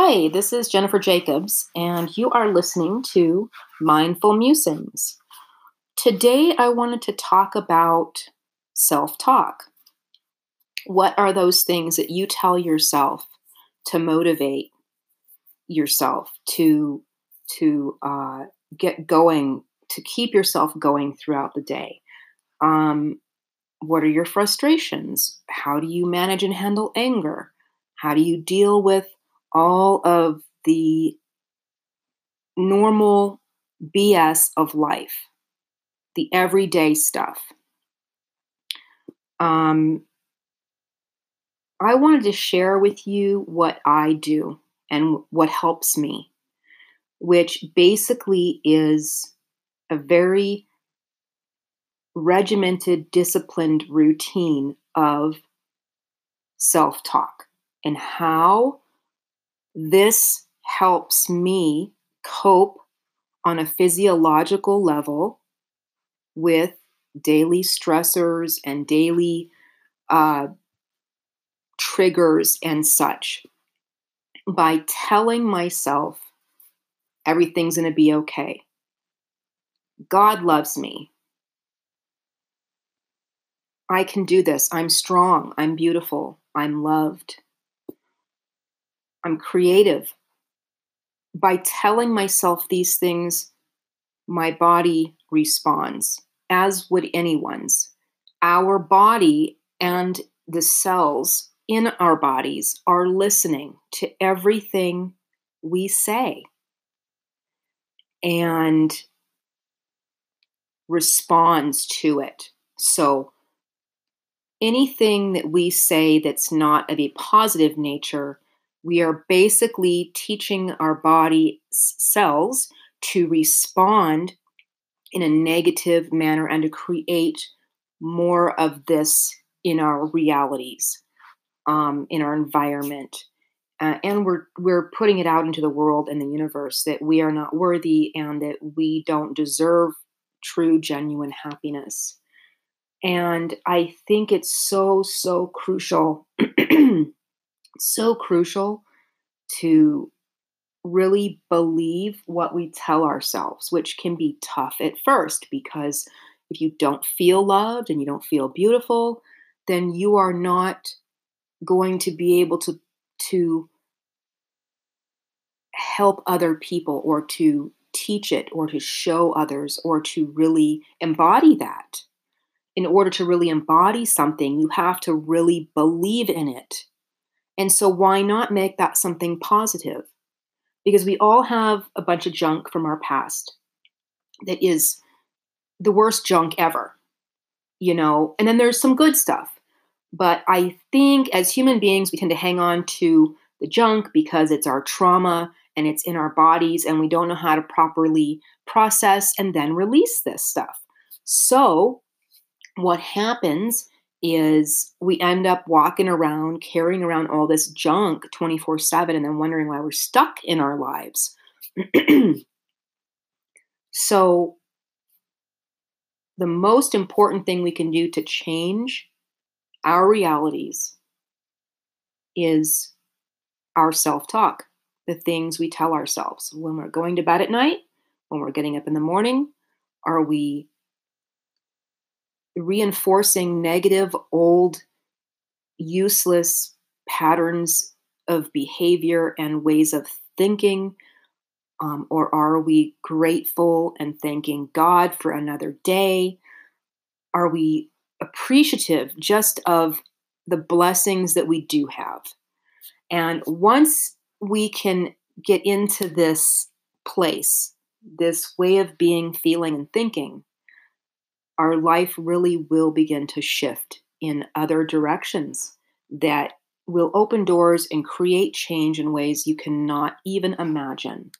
Hi, this is Jennifer Jacobs, and you are listening to Mindful Musings. Today, I wanted to talk about self talk. What are those things that you tell yourself to motivate yourself to to uh, get going, to keep yourself going throughout the day? Um, what are your frustrations? How do you manage and handle anger? How do you deal with all of the normal BS of life, the everyday stuff. Um, I wanted to share with you what I do and what helps me, which basically is a very regimented, disciplined routine of self talk and how this helps me cope on a physiological level with daily stressors and daily uh, triggers and such by telling myself everything's going to be okay. God loves me. I can do this. I'm strong. I'm beautiful. I'm loved. I'm creative. By telling myself these things, my body responds, as would anyone's. Our body and the cells in our bodies are listening to everything we say and responds to it. So, anything that we say that's not of a positive nature we are basically teaching our body cells to respond in a negative manner and to create more of this in our realities, um, in our environment. Uh, and we're we're putting it out into the world and the universe that we are not worthy and that we don't deserve true genuine happiness and i think it's so so crucial so crucial to really believe what we tell ourselves, which can be tough at first because if you don't feel loved and you don't feel beautiful, then you are not going to be able to to help other people or to teach it or to show others or to really embody that. In order to really embody something, you have to really believe in it. And so, why not make that something positive? Because we all have a bunch of junk from our past that is the worst junk ever, you know, and then there's some good stuff. But I think as human beings, we tend to hang on to the junk because it's our trauma and it's in our bodies, and we don't know how to properly process and then release this stuff. So, what happens is we end up walking around carrying around all this junk 24 7 and then wondering why we're stuck in our lives. so, the most important thing we can do to change our realities is our self talk, the things we tell ourselves when we're going to bed at night, when we're getting up in the morning. Are we reinforcing negative, old, useless patterns of behavior and ways of thinking? Um, or are we grateful and thanking God for another day? Are we appreciative just of the blessings that we do have? And once we can get into this place, this way of being, feeling, and thinking, our life really will begin to shift in other directions that will open doors and create change in ways you cannot even imagine.